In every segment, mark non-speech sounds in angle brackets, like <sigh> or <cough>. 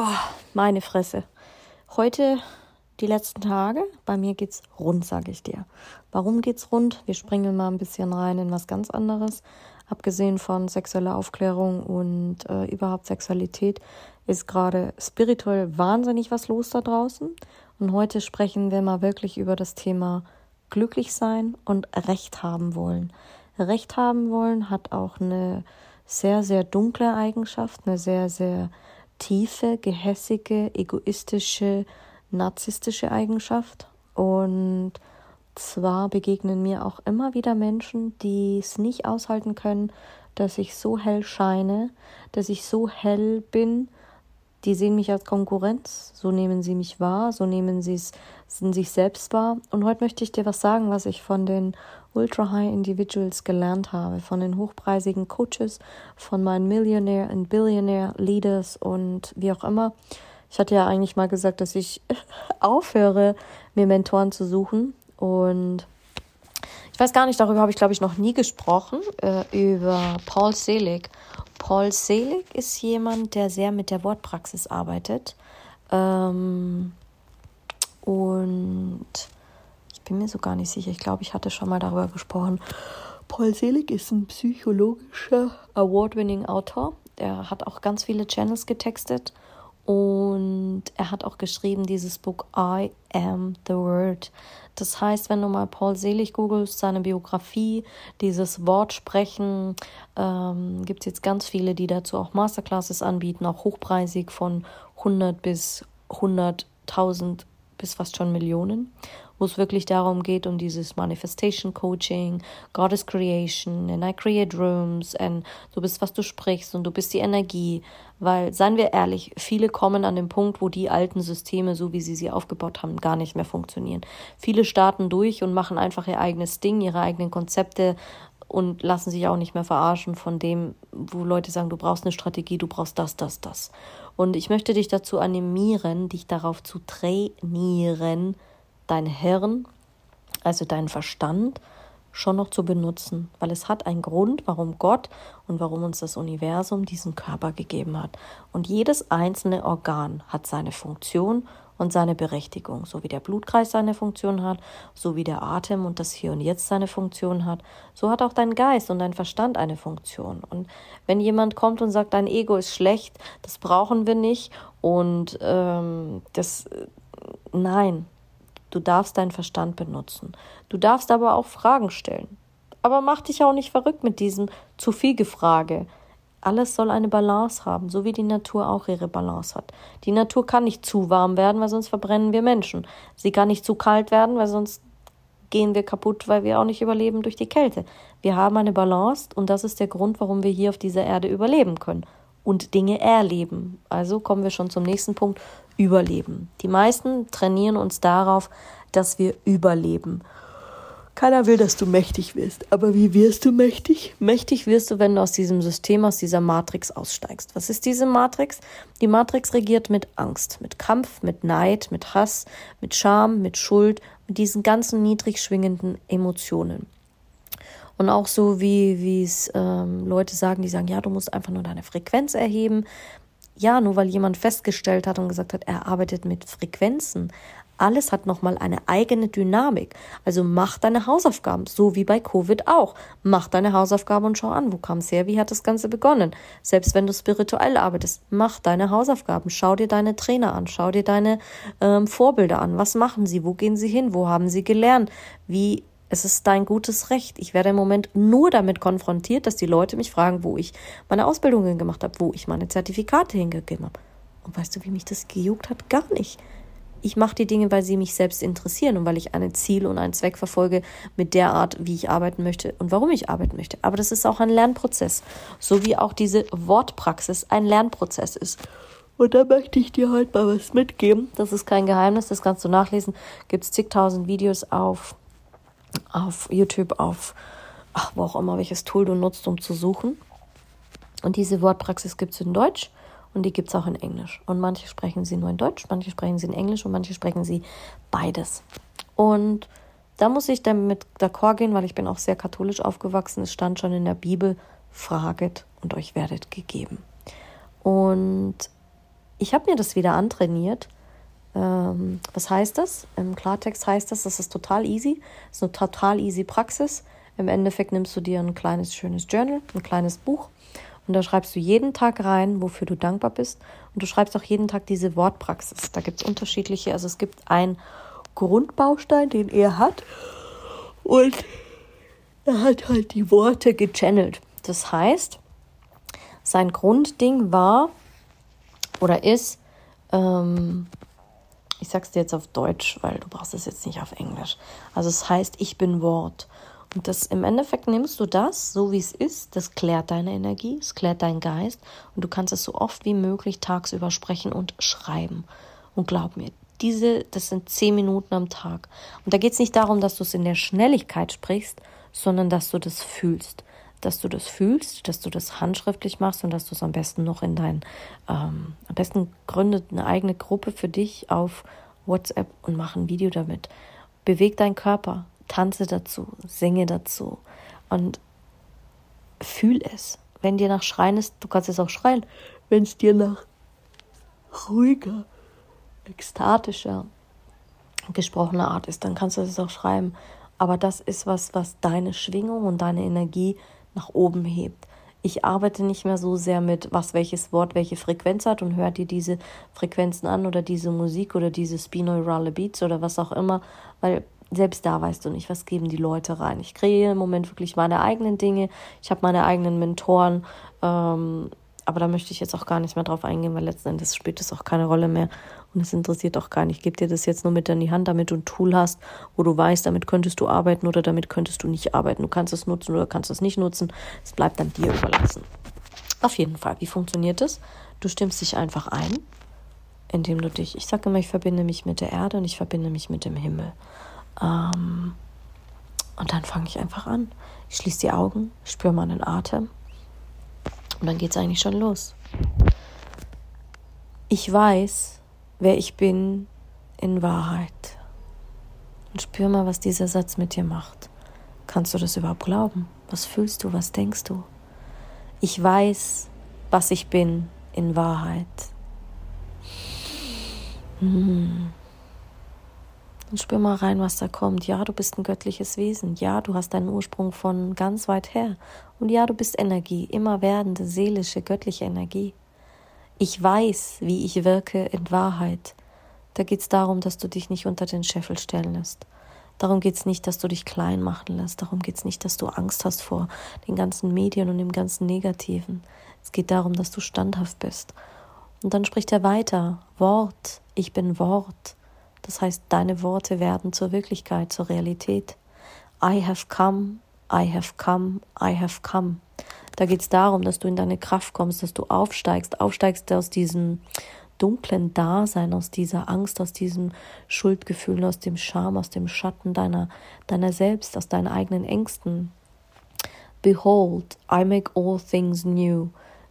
Oh, meine Fresse. Heute die letzten Tage, bei mir geht's rund, sage ich dir. Warum geht's rund? Wir springen mal ein bisschen rein in was ganz anderes. Abgesehen von sexueller Aufklärung und äh, überhaupt Sexualität ist gerade spirituell wahnsinnig was los da draußen. Und heute sprechen wir mal wirklich über das Thema glücklich sein und Recht haben wollen. Recht haben wollen hat auch eine sehr, sehr dunkle Eigenschaft, eine sehr, sehr tiefe, gehässige, egoistische, narzisstische Eigenschaft. Und zwar begegnen mir auch immer wieder Menschen, die es nicht aushalten können, dass ich so hell scheine, dass ich so hell bin. Die sehen mich als Konkurrenz, so nehmen sie mich wahr, so nehmen sie es in sich selbst wahr. Und heute möchte ich dir was sagen, was ich von den Ultra High Individuals gelernt habe, von den hochpreisigen Coaches, von meinen Millionaire und Billionaire Leaders und wie auch immer. Ich hatte ja eigentlich mal gesagt, dass ich <laughs> aufhöre, mir Mentoren zu suchen und ich weiß gar nicht, darüber habe ich glaube ich noch nie gesprochen, äh, über Paul Selig. Paul Selig ist jemand, der sehr mit der Wortpraxis arbeitet. Ähm, und bin mir so gar nicht sicher. Ich glaube, ich hatte schon mal darüber gesprochen. Paul Selig ist ein psychologischer Award-winning Autor. Er hat auch ganz viele Channels getextet und er hat auch geschrieben dieses Buch I Am the Word. Das heißt, wenn du mal Paul Selig googelst, seine Biografie, dieses Wort sprechen, ähm, gibt es jetzt ganz viele, die dazu auch Masterclasses anbieten, auch hochpreisig von 100 bis 100.000 bis fast schon Millionen wo es wirklich darum geht, um dieses Manifestation Coaching, Goddess Creation, and I create rooms, and du bist, was du sprichst und du bist die Energie. Weil, seien wir ehrlich, viele kommen an den Punkt, wo die alten Systeme, so wie sie sie aufgebaut haben, gar nicht mehr funktionieren. Viele starten durch und machen einfach ihr eigenes Ding, ihre eigenen Konzepte und lassen sich auch nicht mehr verarschen von dem, wo Leute sagen, du brauchst eine Strategie, du brauchst das, das, das. Und ich möchte dich dazu animieren, dich darauf zu trainieren, dein Hirn, also dein Verstand, schon noch zu benutzen, weil es hat einen Grund, warum Gott und warum uns das Universum diesen Körper gegeben hat. Und jedes einzelne Organ hat seine Funktion und seine Berechtigung, so wie der Blutkreis seine Funktion hat, so wie der Atem und das Hier und Jetzt seine Funktion hat, so hat auch dein Geist und dein Verstand eine Funktion. Und wenn jemand kommt und sagt, dein Ego ist schlecht, das brauchen wir nicht und ähm, das, nein, Du darfst deinen Verstand benutzen. Du darfst aber auch Fragen stellen. Aber mach dich auch nicht verrückt mit diesem zu viel Gefrage. Alles soll eine Balance haben, so wie die Natur auch ihre Balance hat. Die Natur kann nicht zu warm werden, weil sonst verbrennen wir Menschen. Sie kann nicht zu kalt werden, weil sonst gehen wir kaputt, weil wir auch nicht überleben durch die Kälte. Wir haben eine Balance und das ist der Grund, warum wir hier auf dieser Erde überleben können und Dinge erleben. Also kommen wir schon zum nächsten Punkt. Überleben. Die meisten trainieren uns darauf, dass wir überleben. Keiner will, dass du mächtig wirst. Aber wie wirst du mächtig? Mächtig wirst du, wenn du aus diesem System, aus dieser Matrix aussteigst. Was ist diese Matrix? Die Matrix regiert mit Angst, mit Kampf, mit Neid, mit Hass, mit Scham, mit Schuld, mit diesen ganzen niedrig schwingenden Emotionen. Und auch so, wie es ähm, Leute sagen, die sagen, ja, du musst einfach nur deine Frequenz erheben. Ja, nur weil jemand festgestellt hat und gesagt hat, er arbeitet mit Frequenzen. Alles hat nochmal eine eigene Dynamik. Also mach deine Hausaufgaben, so wie bei Covid auch. Mach deine Hausaufgaben und schau an, wo kam es her, wie hat das Ganze begonnen. Selbst wenn du spirituell arbeitest, mach deine Hausaufgaben. Schau dir deine Trainer an, schau dir deine ähm, Vorbilder an. Was machen sie? Wo gehen sie hin? Wo haben sie gelernt? Wie es ist dein gutes Recht. Ich werde im Moment nur damit konfrontiert, dass die Leute mich fragen, wo ich meine Ausbildungen gemacht habe, wo ich meine Zertifikate hingegeben habe. Und weißt du, wie mich das gejuckt hat? Gar nicht. Ich mache die Dinge, weil sie mich selbst interessieren und weil ich ein Ziel und einen Zweck verfolge mit der Art, wie ich arbeiten möchte und warum ich arbeiten möchte. Aber das ist auch ein Lernprozess, so wie auch diese Wortpraxis ein Lernprozess ist. Und da möchte ich dir heute mal was mitgeben. Das ist kein Geheimnis, das kannst du nachlesen. Gibt es zigtausend Videos auf, auf YouTube, auf ach, wo auch immer, welches Tool du nutzt, um zu suchen. Und diese Wortpraxis gibt es in Deutsch und die gibt es auch in Englisch. Und manche sprechen sie nur in Deutsch, manche sprechen sie in Englisch und manche sprechen sie beides. Und da muss ich dann mit d'accord gehen, weil ich bin auch sehr katholisch aufgewachsen. Es stand schon in der Bibel, fraget und euch werdet gegeben. Und ich habe mir das wieder antrainiert. Ähm, was heißt das? Im Klartext heißt das, das ist total easy. Das ist eine total easy Praxis. Im Endeffekt nimmst du dir ein kleines, schönes Journal, ein kleines Buch und da schreibst du jeden Tag rein, wofür du dankbar bist. Und du schreibst auch jeden Tag diese Wortpraxis. Da gibt es unterschiedliche, also es gibt einen Grundbaustein, den er hat. Und er hat halt die Worte gechannelt. Das heißt, sein Grundding war, oder ist, ähm, ich sag's dir jetzt auf Deutsch, weil du brauchst es jetzt nicht auf Englisch. Also es heißt, ich bin Wort. Und das im Endeffekt nimmst du das, so wie es ist, das klärt deine Energie, es klärt deinen Geist und du kannst es so oft wie möglich tagsüber sprechen und schreiben. Und glaub mir, diese, das sind zehn Minuten am Tag. Und da geht es nicht darum, dass du es in der Schnelligkeit sprichst, sondern dass du das fühlst dass du das fühlst, dass du das handschriftlich machst und dass du es am besten noch in dein, ähm, am besten gründet eine eigene Gruppe für dich auf WhatsApp und mach ein Video damit. Beweg deinen Körper, tanze dazu, singe dazu und fühl es. Wenn dir nach Schreien ist, du kannst es auch schreien. Wenn es dir nach ruhiger, ekstatischer, gesprochener Art ist, dann kannst du es auch schreiben. Aber das ist was, was deine Schwingung und deine Energie nach oben hebt. Ich arbeite nicht mehr so sehr mit, was welches Wort welche Frequenz hat und hört dir diese Frequenzen an oder diese Musik oder diese binaurale Beats oder was auch immer, weil selbst da weißt du nicht, was geben die Leute rein. Ich kreiere im Moment wirklich meine eigenen Dinge. Ich habe meine eigenen Mentoren. Ähm, aber da möchte ich jetzt auch gar nicht mehr drauf eingehen, weil letzten Endes spielt es auch keine Rolle mehr und es interessiert auch gar nicht. Ich gebe dir das jetzt nur mit in die Hand, damit du ein Tool hast, wo du weißt, damit könntest du arbeiten oder damit könntest du nicht arbeiten. Du kannst es nutzen oder kannst es nicht nutzen. Es bleibt dann dir überlassen. Auf jeden Fall, wie funktioniert es? Du stimmst dich einfach ein, indem du dich, ich sage immer, ich verbinde mich mit der Erde und ich verbinde mich mit dem Himmel. Ähm, und dann fange ich einfach an. Ich schließe die Augen, spüre meinen Atem und dann geht es eigentlich schon los. Ich weiß, wer ich bin in Wahrheit. Und spür mal, was dieser Satz mit dir macht. Kannst du das überhaupt glauben? Was fühlst du? Was denkst du? Ich weiß, was ich bin in Wahrheit. Hm. Und spür mal rein, was da kommt. Ja, du bist ein göttliches Wesen. Ja, du hast deinen Ursprung von ganz weit her. Und ja, du bist Energie, immer werdende, seelische, göttliche Energie. Ich weiß, wie ich wirke in Wahrheit. Da geht es darum, dass du dich nicht unter den Scheffel stellen lässt. Darum geht es nicht, dass du dich klein machen lässt. Darum geht es nicht, dass du Angst hast vor den ganzen Medien und dem ganzen Negativen. Es geht darum, dass du standhaft bist. Und dann spricht er weiter. Wort, ich bin Wort. Das heißt, deine Worte werden zur Wirklichkeit, zur Realität. I have come, I have come, I have come. Da geht es darum, dass du in deine Kraft kommst, dass du aufsteigst, aufsteigst aus diesem dunklen Dasein, aus dieser Angst, aus diesem Schuldgefühl, aus dem Scham, aus dem Schatten deiner, deiner selbst, aus deinen eigenen Ängsten. Behold, I make all things new.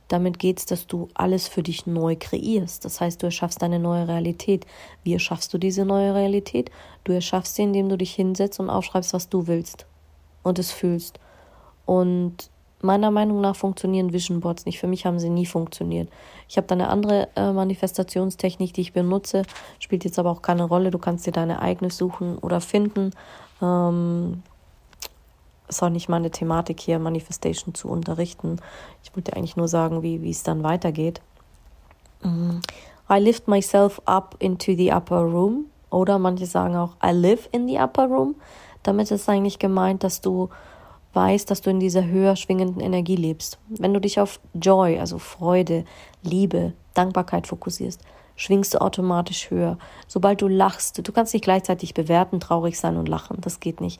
Damit geht es, dass du alles für dich neu kreierst. Das heißt, du erschaffst eine neue Realität. Wie erschaffst du diese neue Realität? Du erschaffst sie, indem du dich hinsetzt und aufschreibst, was du willst und es fühlst. Und meiner Meinung nach funktionieren Vision Boards nicht. Für mich haben sie nie funktioniert. Ich habe da eine andere äh, Manifestationstechnik, die ich benutze, spielt jetzt aber auch keine Rolle. Du kannst dir deine eigene suchen oder finden. Ähm, ist auch nicht meine Thematik hier, Manifestation zu unterrichten. Ich wollte eigentlich nur sagen, wie, es dann weitergeht. Mm. I lift myself up into the upper room. Oder manche sagen auch, I live in the upper room. Damit ist eigentlich gemeint, dass du weißt, dass du in dieser höher schwingenden Energie lebst. Wenn du dich auf Joy, also Freude, Liebe, Dankbarkeit fokussierst, schwingst du automatisch höher. Sobald du lachst, du kannst nicht gleichzeitig bewerten, traurig sein und lachen. Das geht nicht.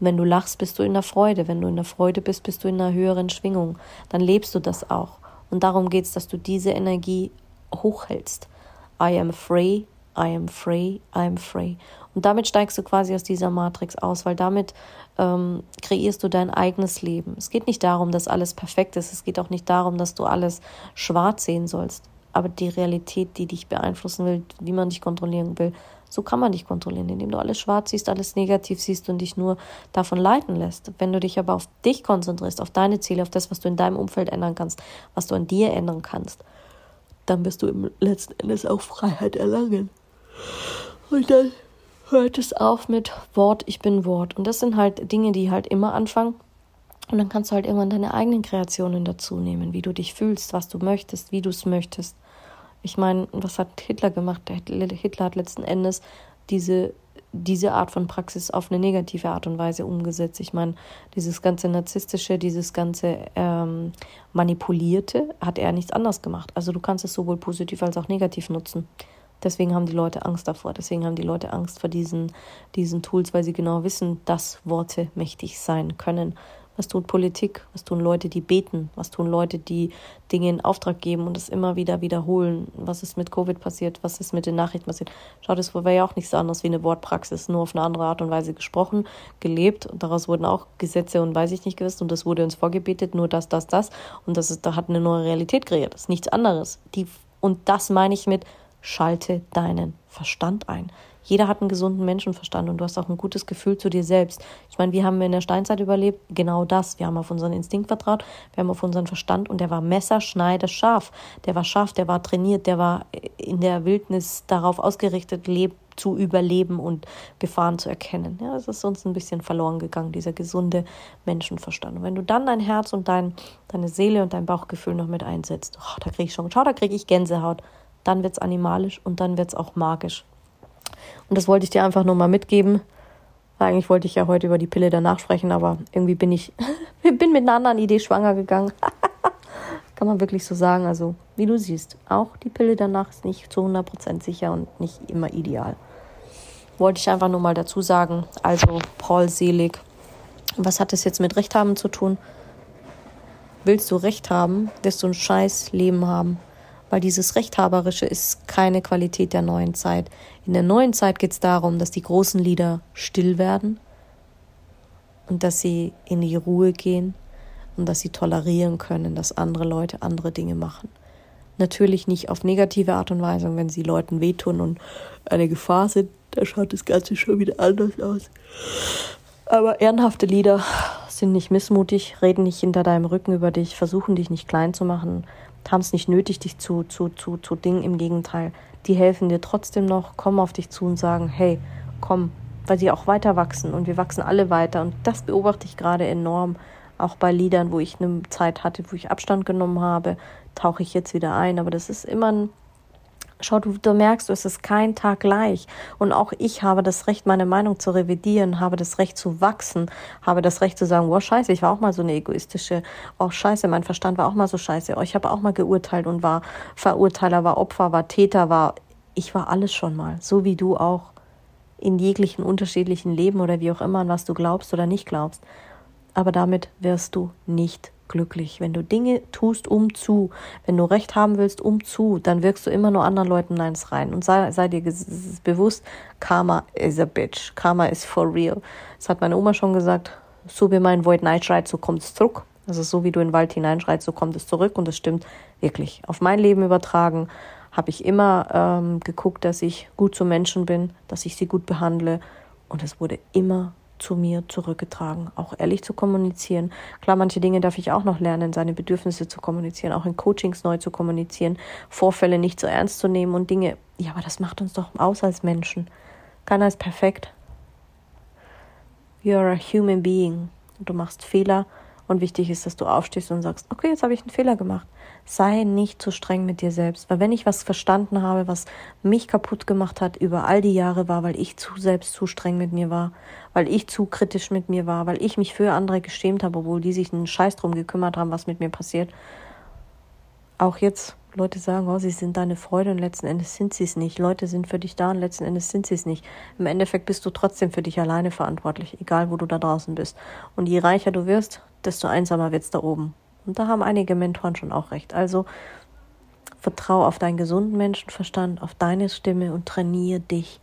Wenn du lachst, bist du in der Freude. Wenn du in der Freude bist, bist du in einer höheren Schwingung. Dann lebst du das auch. Und darum geht es, dass du diese Energie hochhältst. I am free, I am free, I am free. Und damit steigst du quasi aus dieser Matrix aus, weil damit ähm, kreierst du dein eigenes Leben. Es geht nicht darum, dass alles perfekt ist. Es geht auch nicht darum, dass du alles schwarz sehen sollst. Aber die Realität, die dich beeinflussen will, wie man dich kontrollieren will, so kann man dich kontrollieren, indem du alles schwarz siehst, alles negativ siehst und dich nur davon leiten lässt. Wenn du dich aber auf dich konzentrierst, auf deine Ziele, auf das, was du in deinem Umfeld ändern kannst, was du an dir ändern kannst, dann wirst du im letzten Endes auch Freiheit erlangen. Und dann hört es auf mit Wort, ich bin Wort. Und das sind halt Dinge, die halt immer anfangen. Und dann kannst du halt irgendwann deine eigenen Kreationen dazu nehmen, wie du dich fühlst, was du möchtest, wie du es möchtest. Ich meine, was hat Hitler gemacht? Hitler hat letzten Endes diese, diese Art von Praxis auf eine negative Art und Weise umgesetzt. Ich meine, dieses ganze Narzisstische, dieses ganze ähm, Manipulierte hat er nichts anderes gemacht. Also du kannst es sowohl positiv als auch negativ nutzen. Deswegen haben die Leute Angst davor. Deswegen haben die Leute Angst vor diesen, diesen Tools, weil sie genau wissen, dass Worte mächtig sein können. Was tut Politik? Was tun Leute, die beten? Was tun Leute, die Dinge in Auftrag geben und es immer wieder wiederholen? Was ist mit Covid passiert? Was ist mit den Nachrichten passiert? Schau, das war ja auch nichts anderes wie eine Wortpraxis, nur auf eine andere Art und Weise gesprochen, gelebt. Und daraus wurden auch Gesetze und weiß ich nicht gewiss. Und das wurde uns vorgebetet, nur das, das, das. Und das ist, da hat eine neue Realität kreiert. Das ist nichts anderes. Die, und das meine ich mit, schalte deinen Verstand ein. Jeder hat einen gesunden Menschenverstand und du hast auch ein gutes Gefühl zu dir selbst. Ich meine, wir haben in der Steinzeit überlebt, genau das. Wir haben auf unseren Instinkt vertraut, wir haben auf unseren Verstand und der war messerschneidescharf. Der war scharf, der war trainiert, der war in der Wildnis darauf ausgerichtet, leb zu überleben und Gefahren zu erkennen. Ja, es ist uns ein bisschen verloren gegangen, dieser gesunde Menschenverstand. Und wenn du dann dein Herz und dein, deine Seele und dein Bauchgefühl noch mit einsetzt, oh, da kriege ich schon, schau, da kriege ich Gänsehaut, dann wird es animalisch und dann wird es auch magisch. Und das wollte ich dir einfach nur mal mitgeben. Eigentlich wollte ich ja heute über die Pille danach sprechen, aber irgendwie bin ich <laughs> bin mit einer anderen Idee schwanger gegangen. <laughs> Kann man wirklich so sagen. Also, wie du siehst, auch die Pille danach ist nicht zu 100% sicher und nicht immer ideal. Wollte ich einfach nur mal dazu sagen. Also, Paul Selig. Was hat das jetzt mit Recht haben zu tun? Willst du Recht haben, wirst du ein scheiß Leben haben weil dieses Rechthaberische ist keine Qualität der neuen Zeit. In der neuen Zeit geht es darum, dass die großen Lieder still werden und dass sie in die Ruhe gehen und dass sie tolerieren können, dass andere Leute andere Dinge machen. Natürlich nicht auf negative Art und Weise, wenn sie Leuten wehtun und eine Gefahr sind, da schaut das Ganze schon wieder anders aus. Aber ehrenhafte Lieder sind nicht missmutig, reden nicht hinter deinem Rücken über dich, versuchen dich nicht klein zu machen, haben es nicht nötig, dich zu, zu, zu, zu Dingen. Im Gegenteil, die helfen dir trotzdem noch, kommen auf dich zu und sagen, hey, komm, weil sie auch weiter wachsen und wir wachsen alle weiter. Und das beobachte ich gerade enorm, auch bei Liedern, wo ich eine Zeit hatte, wo ich Abstand genommen habe, tauche ich jetzt wieder ein. Aber das ist immer ein Schau, du, du merkst, es ist kein Tag gleich. Und auch ich habe das Recht, meine Meinung zu revidieren, habe das Recht zu wachsen, habe das Recht zu sagen, wow, scheiße, ich war auch mal so eine egoistische, oh scheiße, mein Verstand war auch mal so scheiße, oh, ich habe auch mal geurteilt und war Verurteiler, war Opfer, war Täter, war, ich war alles schon mal, so wie du auch in jeglichen unterschiedlichen Leben oder wie auch immer, an was du glaubst oder nicht glaubst. Aber damit wirst du nicht glücklich. Wenn du Dinge tust, um zu, wenn du Recht haben willst, um zu, dann wirkst du immer nur anderen Leuten eins rein. Und sei, sei dir bewusst, Karma is a bitch. Karma is for real. Das hat meine Oma schon gesagt. So wie mein Void Night schreit, so kommt es zurück. Also so wie du in den Wald hineinschreist, so kommt es zurück. Und das stimmt wirklich. Auf mein Leben übertragen habe ich immer ähm, geguckt, dass ich gut zu Menschen bin, dass ich sie gut behandle. Und es wurde immer zu mir zurückgetragen, auch ehrlich zu kommunizieren. Klar, manche Dinge darf ich auch noch lernen, seine Bedürfnisse zu kommunizieren, auch in Coachings neu zu kommunizieren, Vorfälle nicht so ernst zu nehmen und Dinge. Ja, aber das macht uns doch aus als Menschen. Keiner ist perfekt. You're a human being. Du machst Fehler und wichtig ist, dass du aufstehst und sagst, okay, jetzt habe ich einen Fehler gemacht. Sei nicht zu streng mit dir selbst. Weil wenn ich was verstanden habe, was mich kaputt gemacht hat über all die Jahre war, weil ich zu selbst zu streng mit mir war, weil ich zu kritisch mit mir war, weil ich mich für andere geschämt habe, obwohl die sich einen Scheiß drum gekümmert haben, was mit mir passiert. Auch jetzt Leute sagen, oh, sie sind deine Freude und letzten Endes sind sie es nicht. Leute sind für dich da und letzten Endes sind sie es nicht. Im Endeffekt bist du trotzdem für dich alleine verantwortlich, egal wo du da draußen bist. Und je reicher du wirst, desto einsamer wird's da oben. Und da haben einige Mentoren schon auch recht. Also Vertrau auf deinen gesunden Menschenverstand, auf deine Stimme und trainiere dich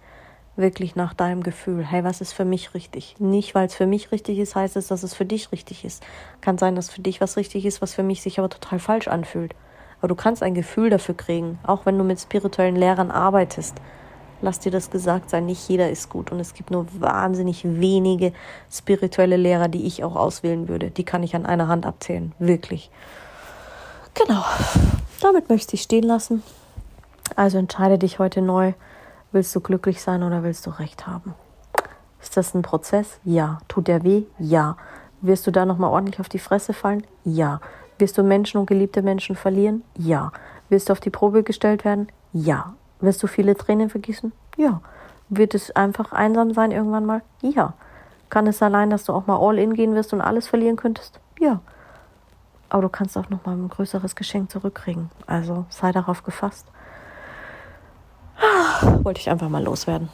wirklich nach deinem Gefühl. Hey, was ist für mich richtig? Nicht, weil es für mich richtig ist, heißt es, dass es für dich richtig ist. Kann sein, dass für dich was richtig ist, was für mich sich aber total falsch anfühlt. Aber du kannst ein Gefühl dafür kriegen, auch wenn du mit spirituellen Lehrern arbeitest. Lass dir das gesagt sein, nicht jeder ist gut und es gibt nur wahnsinnig wenige spirituelle Lehrer, die ich auch auswählen würde. Die kann ich an einer Hand abzählen, wirklich. Genau, damit möchte ich stehen lassen. Also entscheide dich heute neu. Willst du glücklich sein oder willst du Recht haben? Ist das ein Prozess? Ja. Tut der weh? Ja. Wirst du da nochmal ordentlich auf die Fresse fallen? Ja. Wirst du Menschen und geliebte Menschen verlieren? Ja. Wirst du auf die Probe gestellt werden? Ja. Wirst du viele Tränen vergießen? Ja. Wird es einfach einsam sein irgendwann mal? Ja. Kann es allein, dass du auch mal all in gehen wirst und alles verlieren könntest? Ja. Aber du kannst auch nochmal ein größeres Geschenk zurückkriegen. Also sei darauf gefasst. Wollte ich einfach mal loswerden.